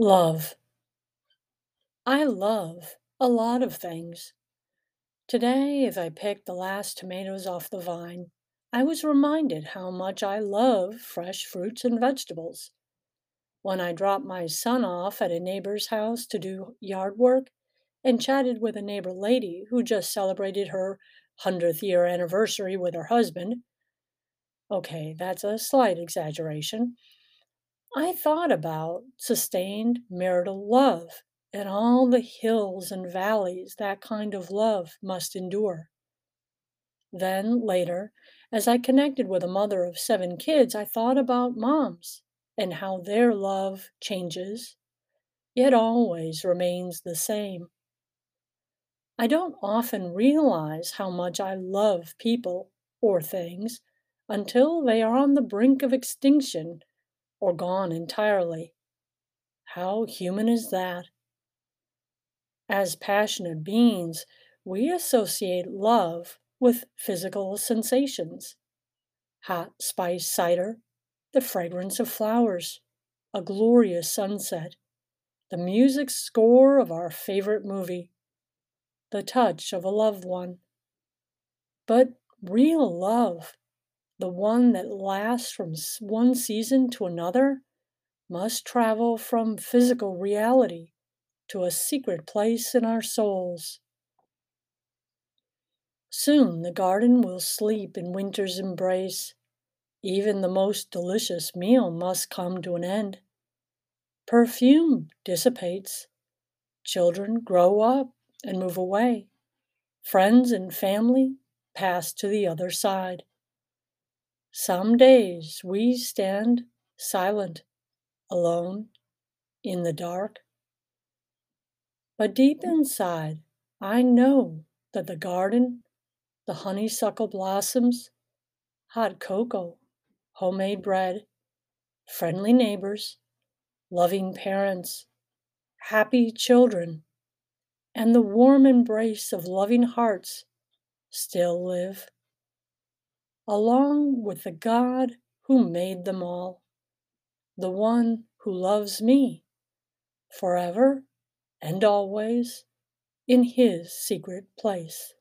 Love. I love a lot of things. Today, as I picked the last tomatoes off the vine, I was reminded how much I love fresh fruits and vegetables. When I dropped my son off at a neighbor's house to do yard work and chatted with a neighbor lady who just celebrated her 100th year anniversary with her husband, okay, that's a slight exaggeration. I thought about sustained marital love and all the hills and valleys that kind of love must endure. Then later, as I connected with a mother of seven kids, I thought about moms and how their love changes, yet always remains the same. I don't often realize how much I love people or things until they are on the brink of extinction or gone entirely. How human is that? As passionate beings, we associate love with physical sensations hot spiced cider, the fragrance of flowers, a glorious sunset, the music score of our favorite movie, the touch of a loved one. But real love the one that lasts from one season to another, must travel from physical reality to a secret place in our souls. Soon the garden will sleep in winter's embrace. Even the most delicious meal must come to an end. Perfume dissipates. Children grow up and move away. Friends and family pass to the other side. Some days we stand silent, alone, in the dark. But deep inside, I know that the garden, the honeysuckle blossoms, hot cocoa, homemade bread, friendly neighbors, loving parents, happy children, and the warm embrace of loving hearts still live along with the God who made them all, the one who loves me forever and always in his secret place.